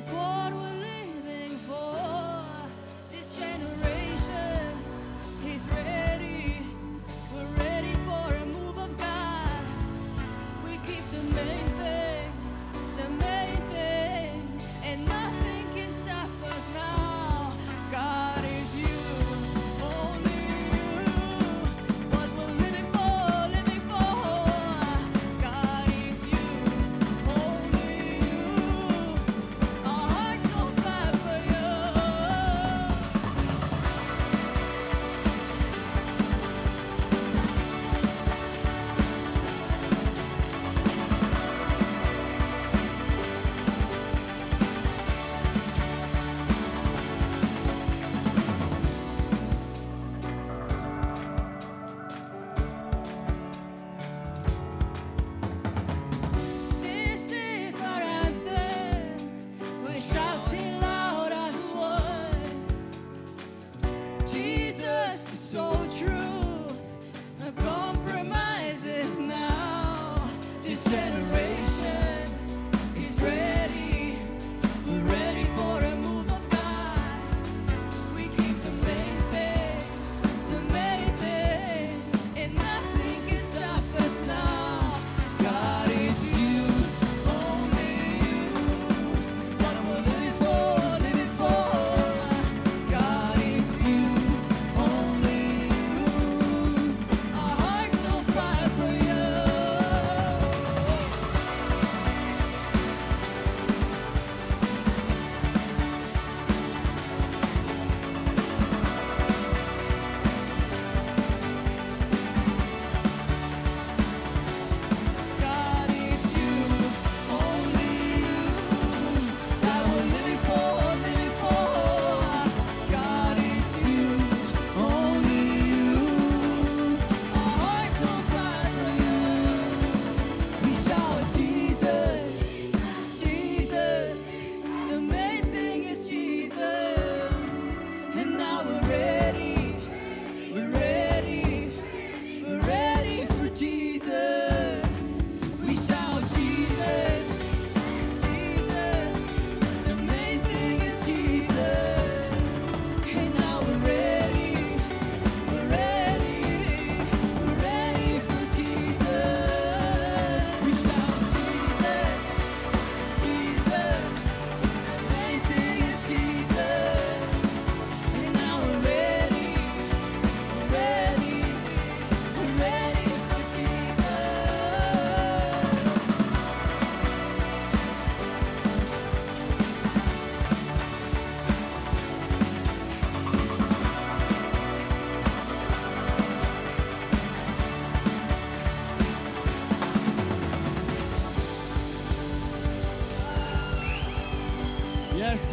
this war.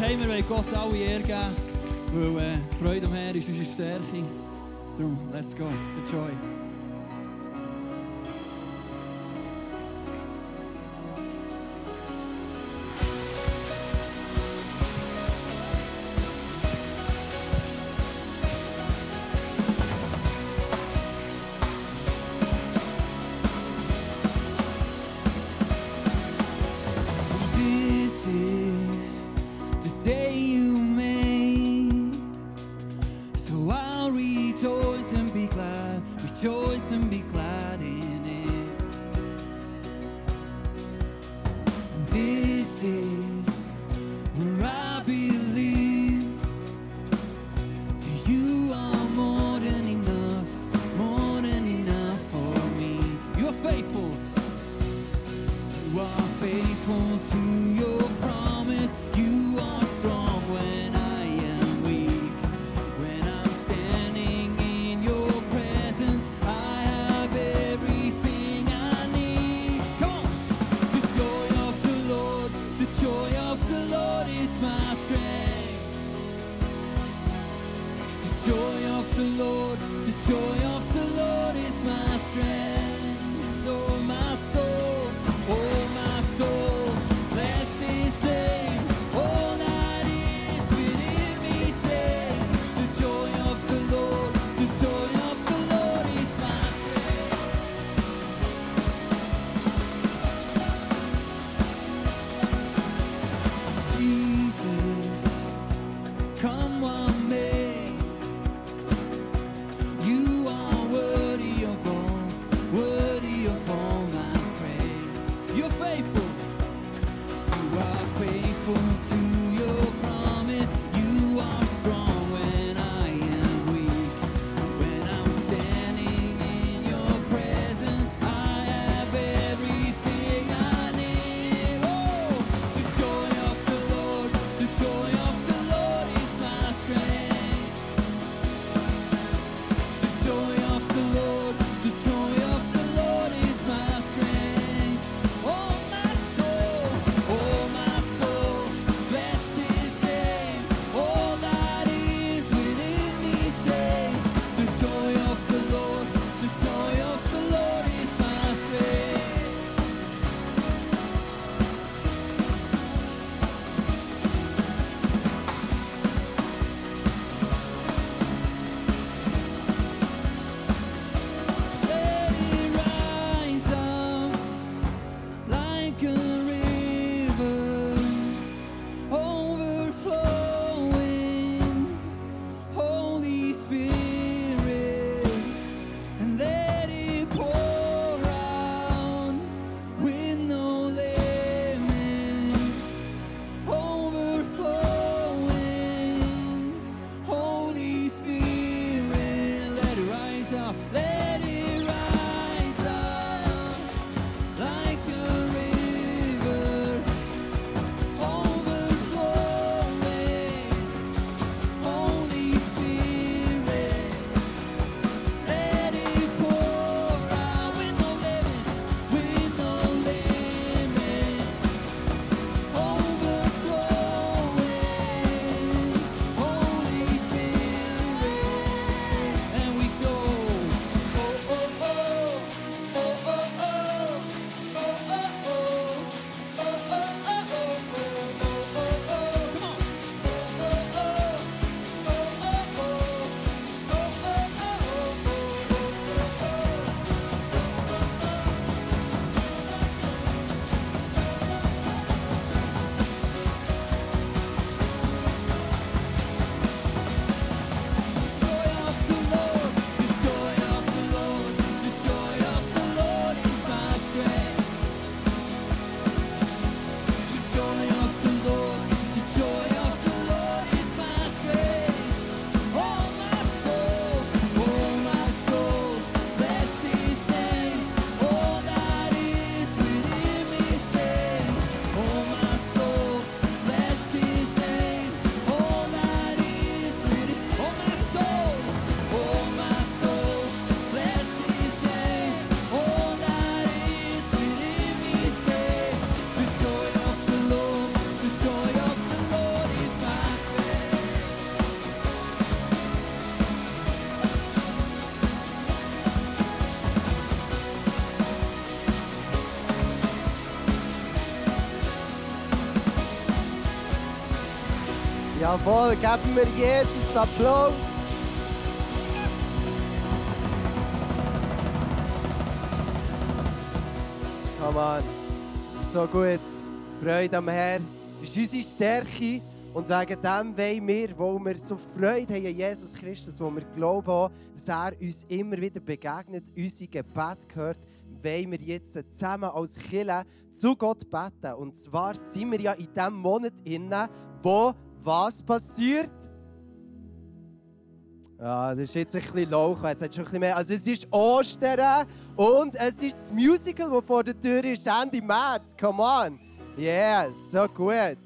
hey, wir wollen Gott alle Ehre geben, weil äh, die Freude am Herr ist unsere Stärke. Darum, let's go, the joy. Jawohl, geben wir Jesus Applaus. Come on. So gut. Die Freude am Herrn ist unsere Stärke. Und wegen dem wollen wir, weil wir so Freude haben an Jesus Christus, wo wir glauben, auch, dass er uns immer wieder begegnet, unser Gebet gehört, wollen wir jetzt zusammen als Kirche zu Gott beten. Und zwar sind wir ja in dem Monat inne, wo was passiert? Ja, das ist jetzt ein bisschen low. Jetzt hat schon ein bisschen mehr. Also es ist Ostern und es ist das Musical, das vor der Tür ist, Ende März. Come on. Yeah, so gut.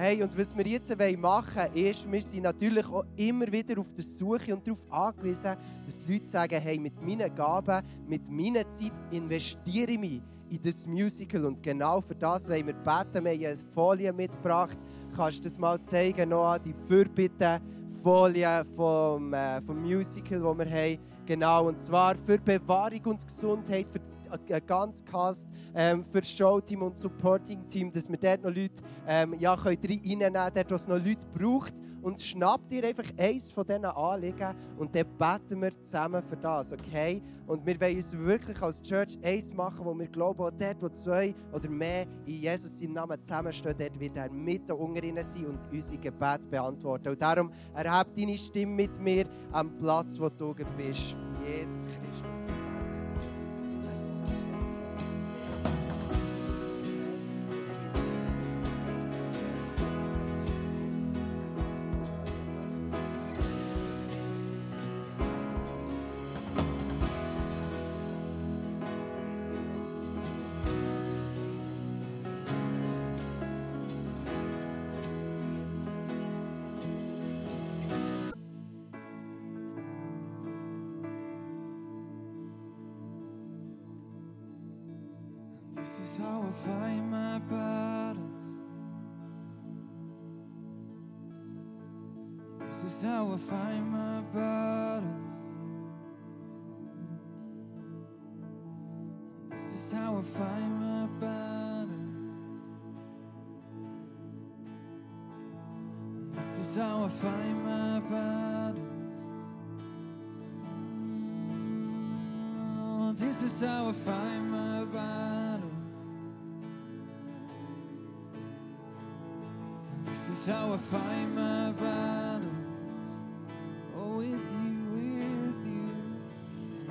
Hey, und was wir jetzt machen wollen, ist, wir sind natürlich auch immer wieder auf der Suche und darauf angewiesen, dass die Leute sagen, hey, mit meinen Gaben, mit meiner Zeit investiere ich mich in das Musical. Und genau für das wollen wir beten. Wir haben eine Folie mitgebracht. Kannst du das mal zeigen, Noah, die Fürbitte-Folie vom, äh, vom Musical, das wir haben. Genau, und zwar für Bewahrung und Gesundheit, für einen ganzen Cast, ähm, für das Showteam und Supporting-Team, dass wir dort noch Leute ähm, ja, reinnehmen können, dort, wo es noch Leute braucht. Und schnappt dir einfach eins von diesen Anliegen und dann beten wir zusammen für das, okay? Und wir wollen uns wirklich als Church eins machen, wo wir glauben, auch dort, wo zwei oder mehr in Jesus seinem Namen zusammenstehen, dort wird er mitten unter ihnen sein und unser Gebet beantworten. Und darum erhebe deine Stimme mit mir am Platz, wo du bist.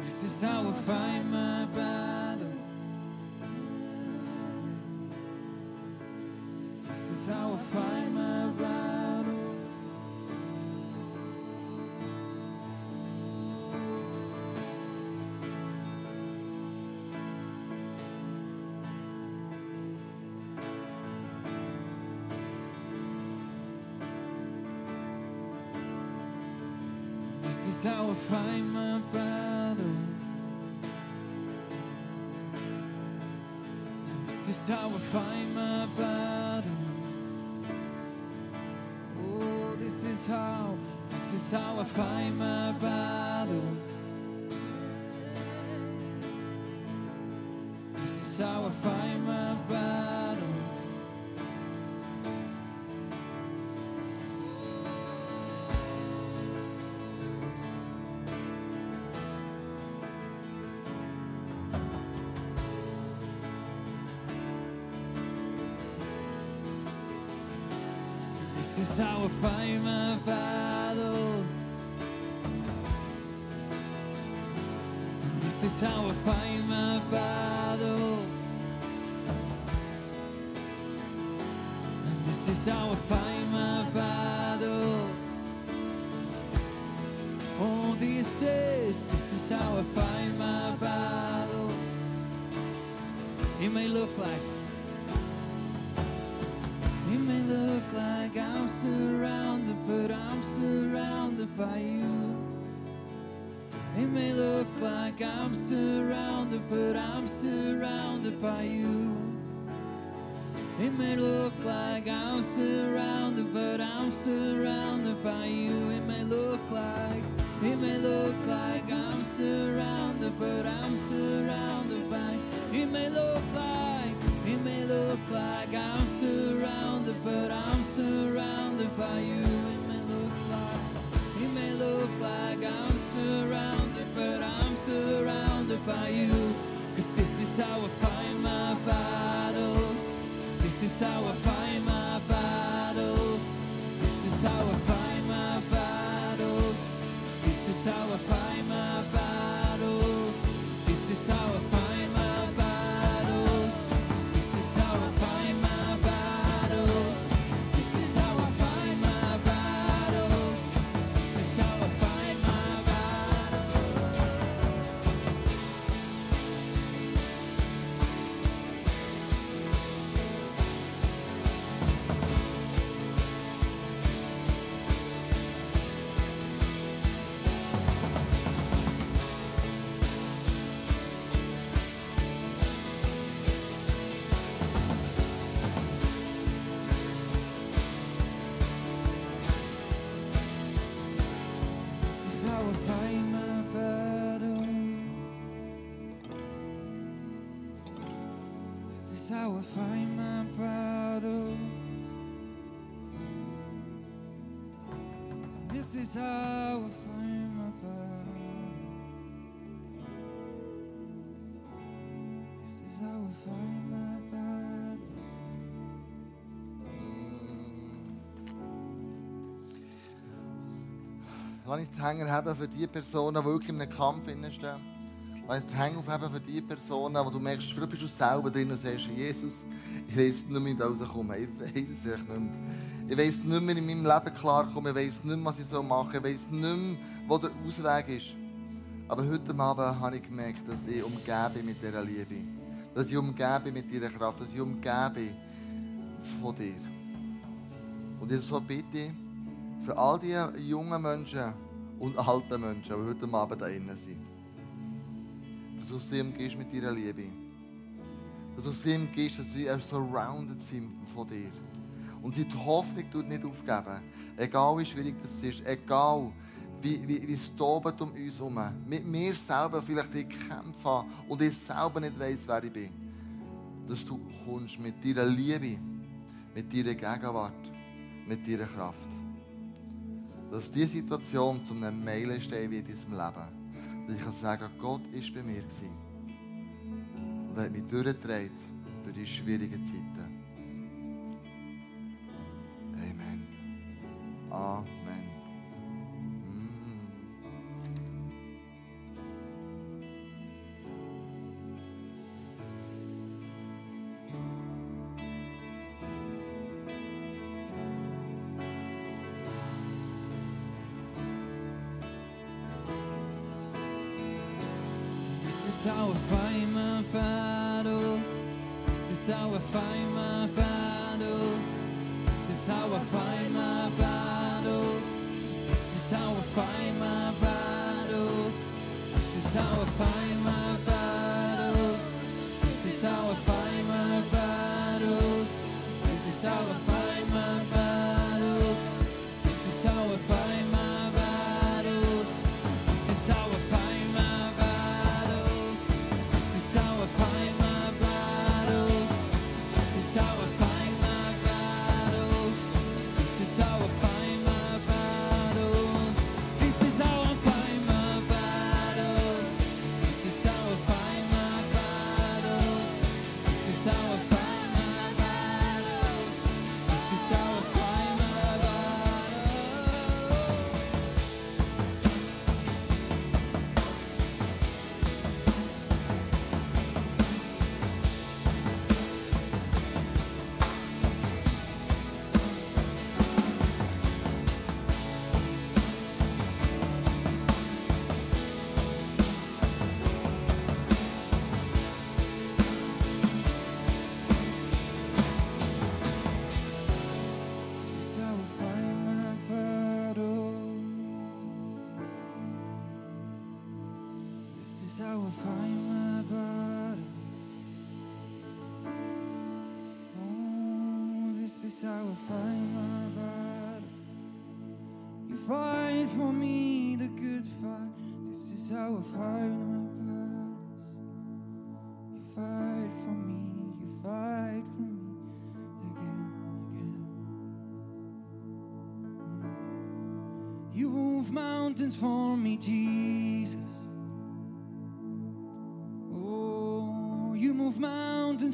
This is how I fight my battles. This is how I fight my battles. This is how I fight my battles. Is how I fight my battles. Oh, this is how, this is how I fight my battles. This is how I fight my battles. Is how I fight my battles. This is how I fight my battles. This is how I fight my battles. Oh, this is, this is how I fight my battles. It may look like may look like I'm surrounded, but I'm surrounded by you. It may look like I'm surrounded, but I'm surrounded by you. It may look like I'm surrounded, but I'm surrounded by you. It may look like, it may look like I'm surrounded, but I'm surrounded by. It may look like, it may look like I'm surrounded, but I'm surrounded by you. It may look like, it may look like I'm surrounded, but I'm surrounded by you. Cause this is how I fight my battles. This is how I fight my battles. This is how I is how I fight my battles. This is how I fight my battles. Lass ich die Hänger haben für die Personen, die wirklich in einem Kampf stehen. Lass ich die Hänge aufheben für die Personen, wo du merkst, vielleicht bist du selber drin und sagst, Jesus, ich weiss nicht mehr, wie ich da rauskomme. Ich weiss es nicht mehr. Ich weiss nicht mehr, in meinem Leben klarkommen. Ich weiss nicht mehr, was ich so machen soll. Ich weiss nicht mehr, wo der Ausweg ist. Aber heute Abend habe ich gemerkt, dass ich umgeben bin mit dieser Liebe. Dass ich umgeben bin mit dieser Kraft. Dass ich umgeben bin von dir. Und ich so bitte, für all die jungen Menschen und alten Menschen, die heute Abend da innen sind, dass du sie umgehst mit deiner Liebe. dass du sie ihm gibst, dass sie surrounded sind von dir. Und sie die Hoffnung tut nicht aufgeben. Egal wie schwierig das ist, egal wie, wie, wie es tobt um uns herum. Mit mir selber vielleicht die Kämpfe und ich selber nicht weiss, wer ich bin. Dass du kommst mit deiner Liebe, mit deiner Gegenwart, mit deiner Kraft. Dass diese Situation zu einem Meilenstein wird in deinem Leben. Dass ich kann sagen, Gott war bei mir. Gewesen. Und hat mich durchgetragen durch die schwierigen Zeiten. Amen. Amen. How I fight my battles. This is how I fight my battles. Is how my battle. Oh, this is how I fight my battle. You fight for me the good fight. This is how I fight my battles. You fight for me. You fight for me again, again. You move mountains for me, Jesus.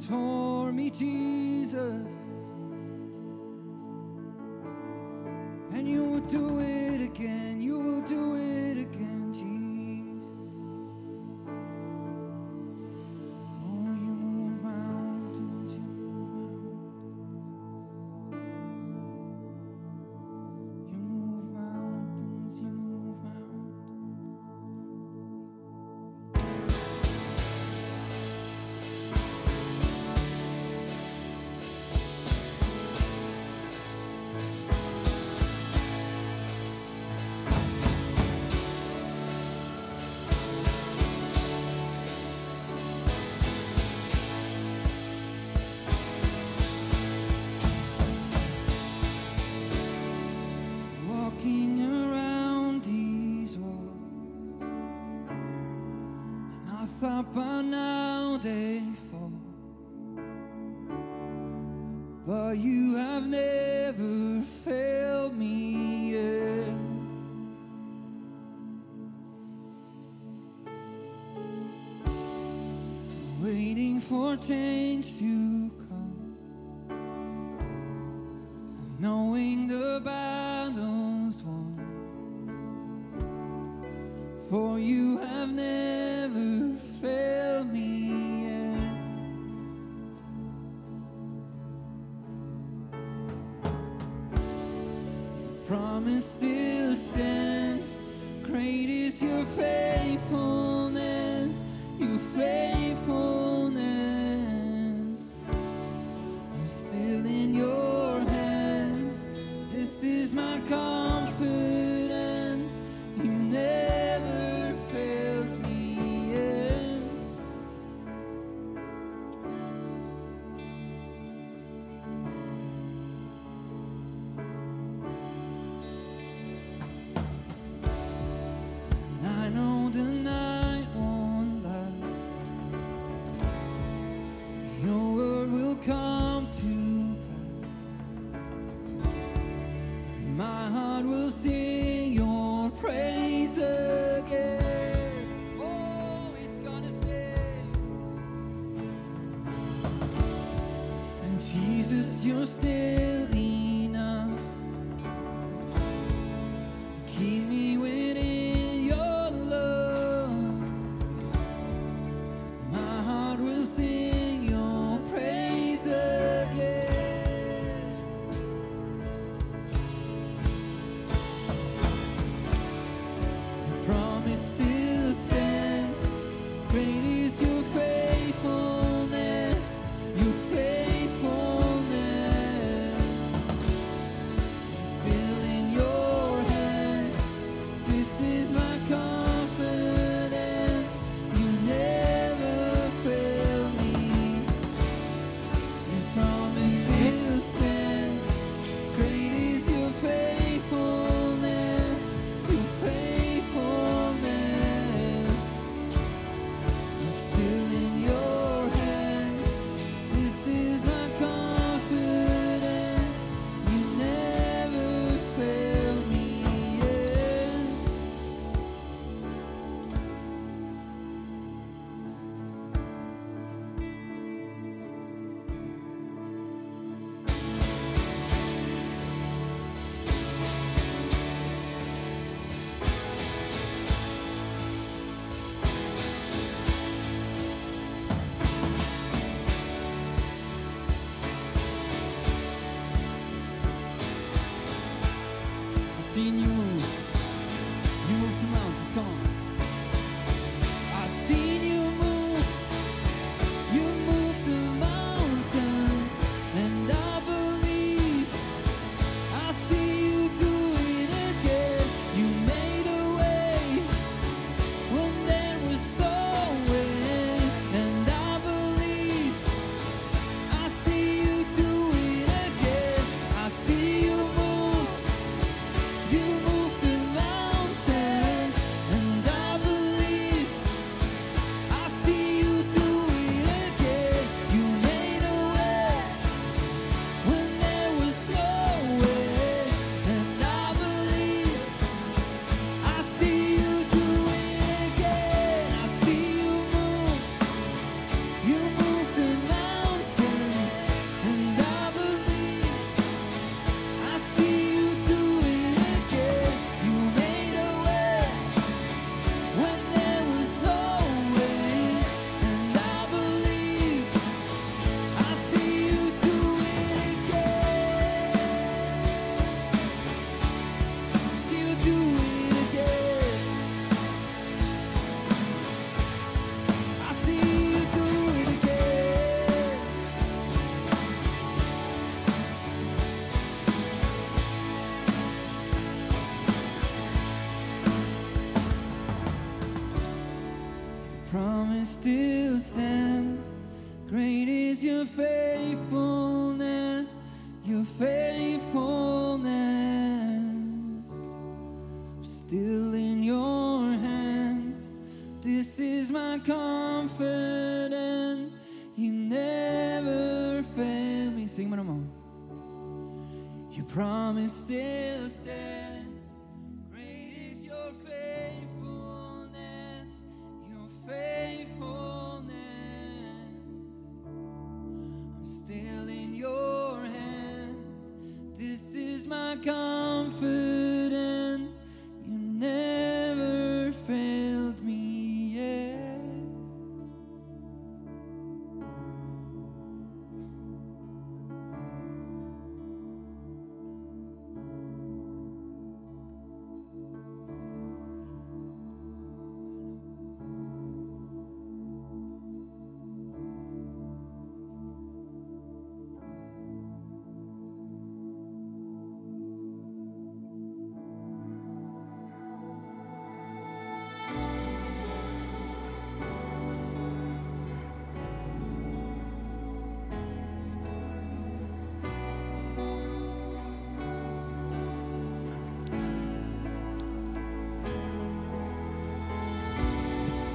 For me, Jesus. And you will do it again, by now they fall. But you have never failed me yet. Waiting for change to Promise still stands. Great is your faithfulness, your faithfulness. patrocínio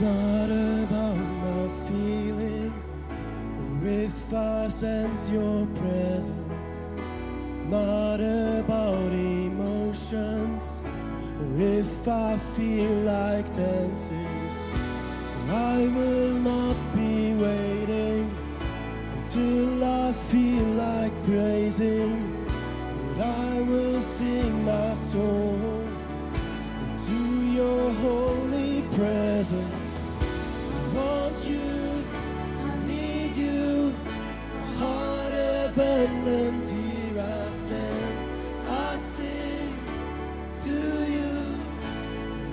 not about my feeling or if I sense your presence, not about emotions or if I feel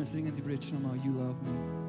come sing at the bridge, no, more. you love me.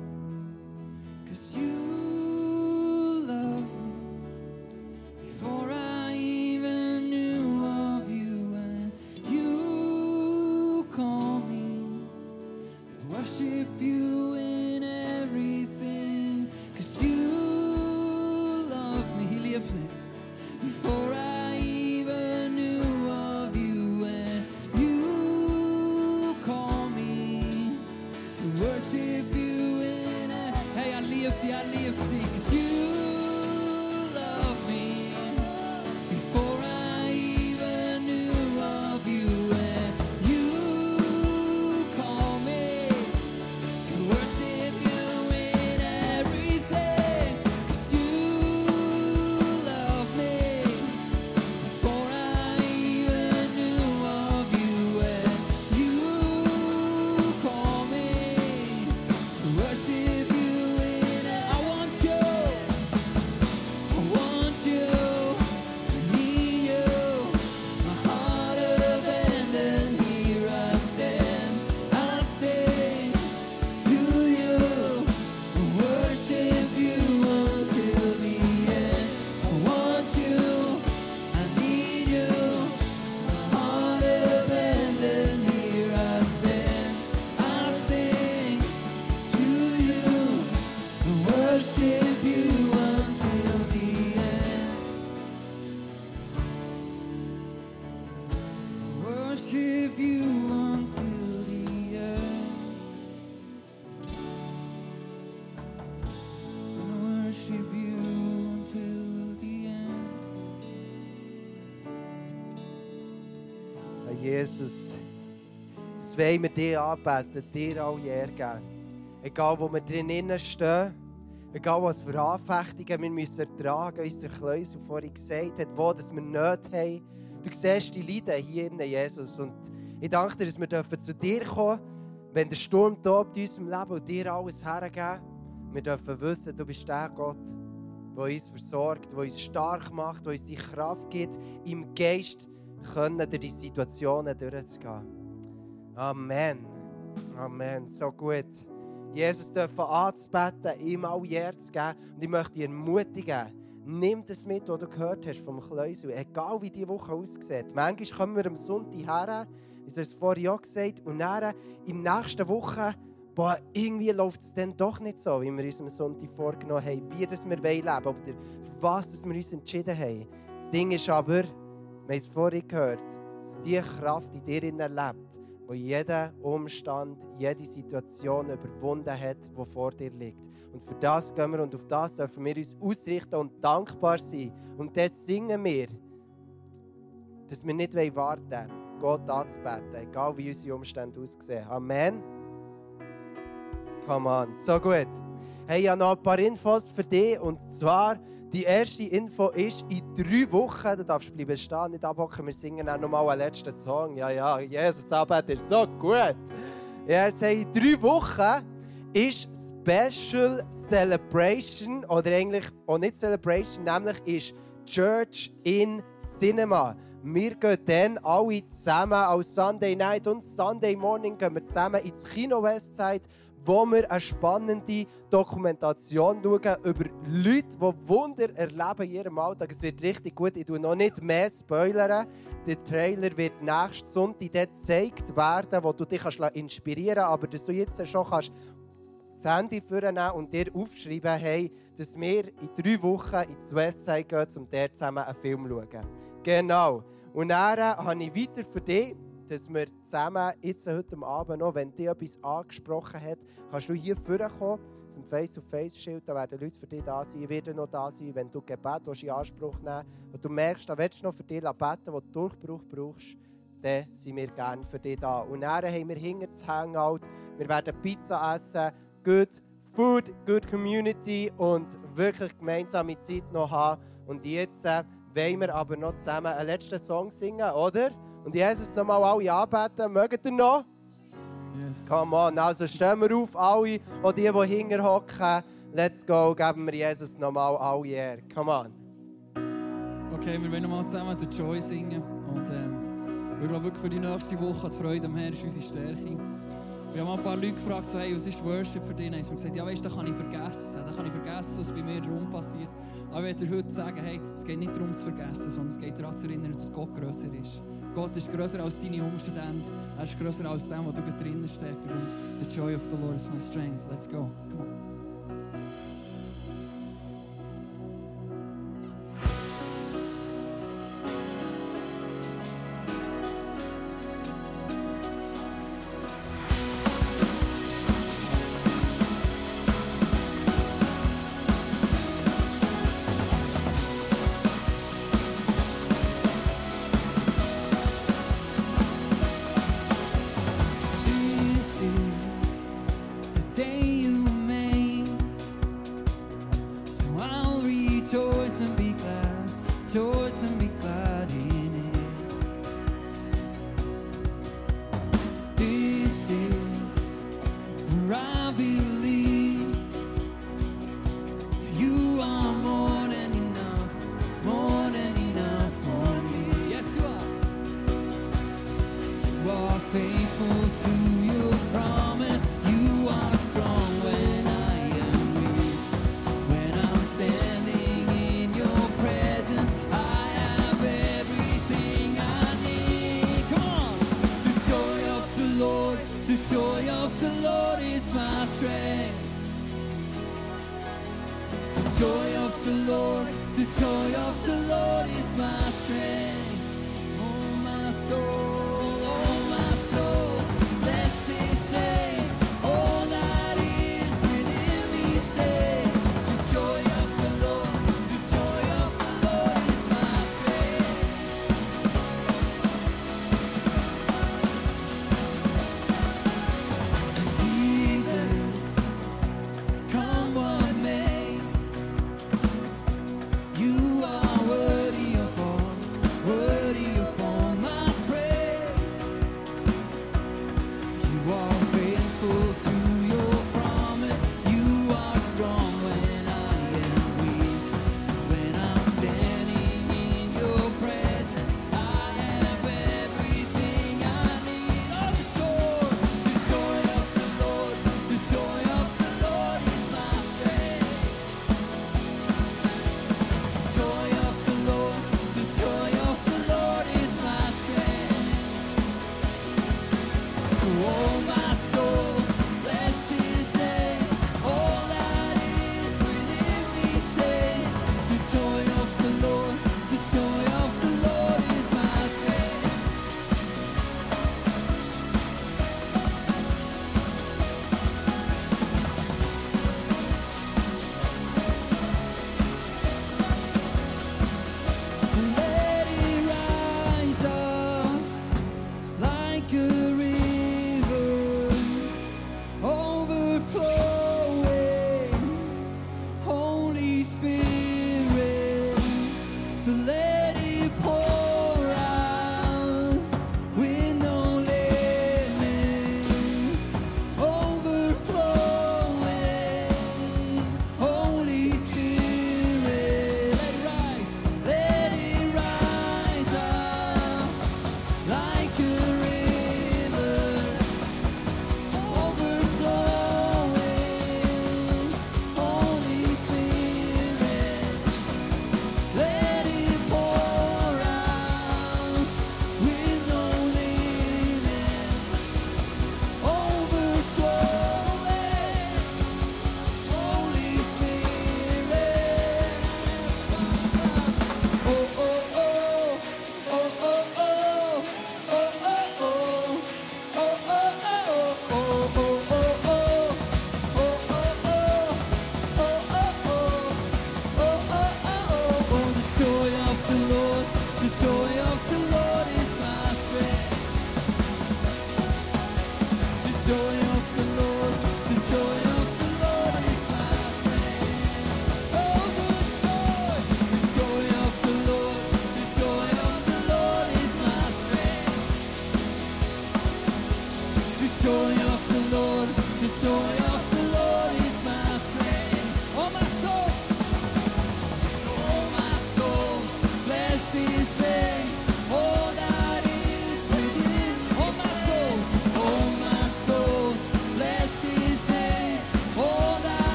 Wollen wir dir anbeten, dir alle Ehre geben. Egal, wo wir drinnen stehen, egal, was für Anfechtungen wir müssen ertragen müssen, wie es der Kleusel vorhin gesagt hat, wo dass wir nicht haben. Du siehst die Leiden hier in Jesus. Und ich danke dir, dass wir dürfen zu dir kommen wenn der Sturm tobt in unserem Leben und dir alles hergeben. Wir dürfen wissen, du bist der Gott, der uns versorgt, der uns stark macht, der uns die Kraft gibt, im Geist können durch die Situationen durchzugehen. Amen. Amen. So gut. Jesus dürfen anzubeten, ihm alle Ehre zu geben. Und ich möchte dich ermutigen, nimm das mit, was du gehört hast vom Kleusel. Egal wie die Woche aussieht. Manchmal kommen wir am Sonntag her, ich habe es vorhin auch gesagt, und dann in der nächsten Woche, boah, irgendwie läuft es dann doch nicht so, wie wir uns am Sonntag vorgenommen haben, wie das wir leben wollen oder für was das wir uns entschieden haben. Das Ding ist aber, wir haben es vorhin gehört, dass die Kraft in dir lebt, wo jeden Umstand, jede Situation überwunden hat, die vor dir liegt. Und für das gehen wir und auf das dürfen wir uns ausrichten und dankbar sein. Und das singen wir, dass wir nicht warten wollen, Gott anzubeten, egal wie unsere Umstände aussehen. Amen. Come on, so gut. Hey, ich habe noch ein paar Infos für dich. Und zwar, die erste Info ist, in drei Wochen, du darfst bleiben stehen, nicht abhocken, wir singen auch noch mal einen letzten Song. Ja, ja, Jesus arbeitet so gut. Ja, es hey, in drei Wochen ist Special Celebration, oder eigentlich auch nicht Celebration, nämlich ist Church in Cinema. Wir gehen dann alle zusammen als Sunday Night und Sunday Morning gehen wir zusammen ins Kino Westside, wo wir eine spannende Dokumentation schauen über Leute, die Wunder erleben in ihrem Alltag. Es wird richtig gut. Ich tue noch nicht mehr spoilern. Der Trailer wird nächsten Sonntag gezeigt werden, wo du dich inspirieren kannst. Aber dass du jetzt schon kannst das Handy vornehmen und dir aufschreiben, hey, dass wir in drei Wochen ins Westside gehen, um dort zusammen einen Film zu schauen. Genau. Und dann habe ich weiter für dich, dass wir zusammen jetzt heute Abend noch, wenn dich etwas angesprochen hat, kannst du hier vorkommen zum Face-to-Face-Schild. Da werden Leute für dich da sein. Ich werde noch da sein, wenn du Gebet in Anspruch nehmen und du merkst, da willst du noch für dich beten, wo du Durchbruch brauchst, dann sind wir gerne für dich da. Und dann haben wir hinter das Hangout. Wir werden Pizza essen, good Food, good Community und wirklich gemeinsame Zeit noch haben. Und jetzt äh, wollen wir aber noch zusammen einen letzten Song singen, oder? Und Jesus nochmal alle anbeten. Mögt ihr noch? Yes. Come on, also stehen wir auf, alle, auch die, die hinter hocken. Let's go, geben wir Jesus nochmal alle Ehre. Come on. Okay, wir wollen nochmal zusammen den Joy singen. Und ähm, wir glauben wirklich für die nächste Woche, die Freude am Herrn ist unsere Stärke. Wir haben mal ein paar Leute gefragt, so, hey, was ist Worship für dich? Und sie haben gesagt, ja weißt, du, da kann ich vergessen. Da kann ich vergessen, was bei mir drum passiert. Aber ich werde dir heute sagen, hey, es geht nicht darum zu vergessen, sondern es geht daran zu erinnern, dass Gott grösser ist. Gott ist grösser als deine Umstände. Er ist grösser als dem, was du drinnen steckst. The joy of the Lord is my strength. Let's go. Come on.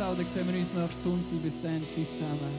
Schlussau, dann sehen wir uns nächsten Sonntag. Bis dann, tschüss zusammen.